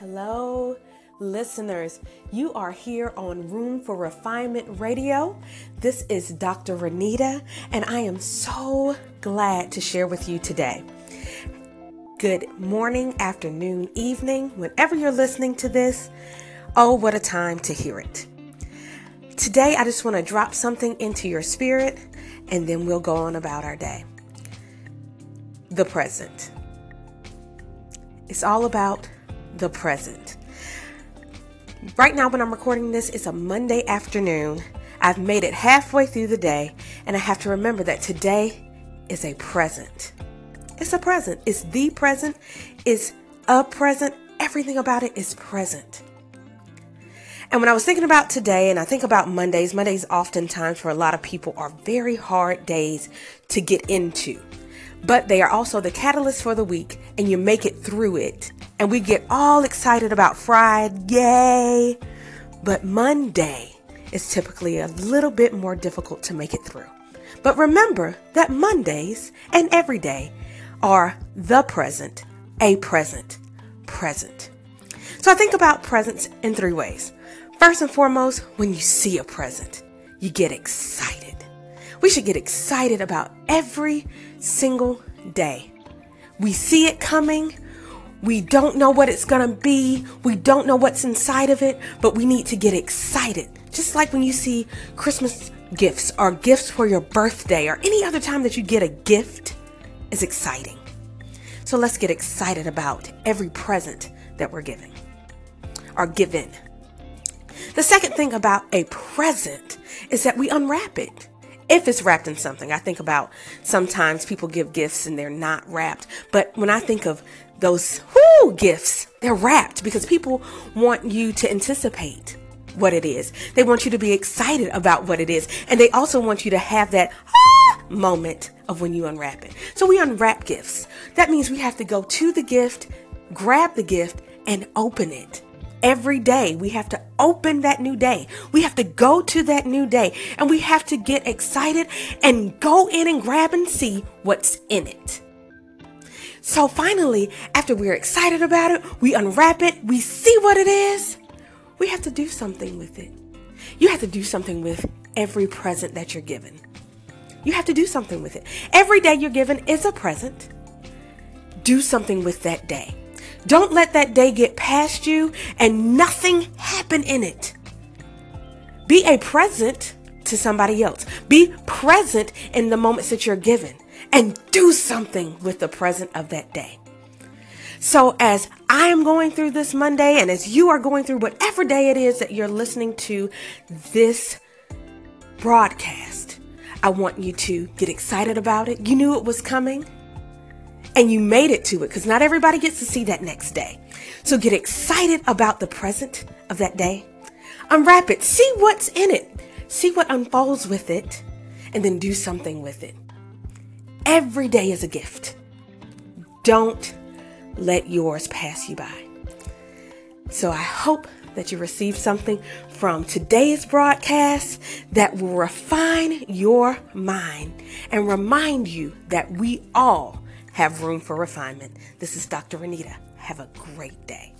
Hello, listeners. You are here on Room for Refinement Radio. This is Dr. Renita, and I am so glad to share with you today. Good morning, afternoon, evening, whenever you're listening to this. Oh, what a time to hear it. Today, I just want to drop something into your spirit, and then we'll go on about our day. The present. It's all about the present. Right now, when I'm recording this, it's a Monday afternoon. I've made it halfway through the day, and I have to remember that today is a present. It's a present. It's the present. It's a present. Everything about it is present. And when I was thinking about today, and I think about Mondays, Mondays oftentimes for a lot of people are very hard days to get into. But they are also the catalyst for the week, and you make it through it and we get all excited about Friday, yay! but Monday is typically a little bit more difficult to make it through. But remember that Mondays and every day are the present, a present, present. So I think about presents in three ways. First and foremost, when you see a present, you get excited. We should get excited about every single day. We see it coming, we don't know what it's going to be. We don't know what's inside of it, but we need to get excited. Just like when you see Christmas gifts or gifts for your birthday or any other time that you get a gift is exciting. So let's get excited about every present that we're giving or given. The second thing about a present is that we unwrap it if it's wrapped in something. I think about sometimes people give gifts and they're not wrapped. But when I think of those whoo gifts, they're wrapped because people want you to anticipate what it is. They want you to be excited about what it is. And they also want you to have that ah, moment of when you unwrap it. So we unwrap gifts. That means we have to go to the gift, grab the gift, and open it every day. We have to open that new day. We have to go to that new day and we have to get excited and go in and grab and see what's in it. So finally, after we're excited about it, we unwrap it, we see what it is, we have to do something with it. You have to do something with every present that you're given. You have to do something with it. Every day you're given is a present. Do something with that day. Don't let that day get past you and nothing happen in it. Be a present to somebody else. Be present in the moments that you're given and do something with the present of that day. So, as I am going through this Monday, and as you are going through whatever day it is that you're listening to this broadcast, I want you to get excited about it. You knew it was coming and you made it to it because not everybody gets to see that next day. So get excited about the present of that day. Unwrap it, see what's in it, see what unfolds with it, and then do something with it. Every day is a gift. Don't let yours pass you by. So I hope that you receive something from today's broadcast that will refine your mind and remind you that we all have room for refinement. This is Dr. Anita. Have a great day.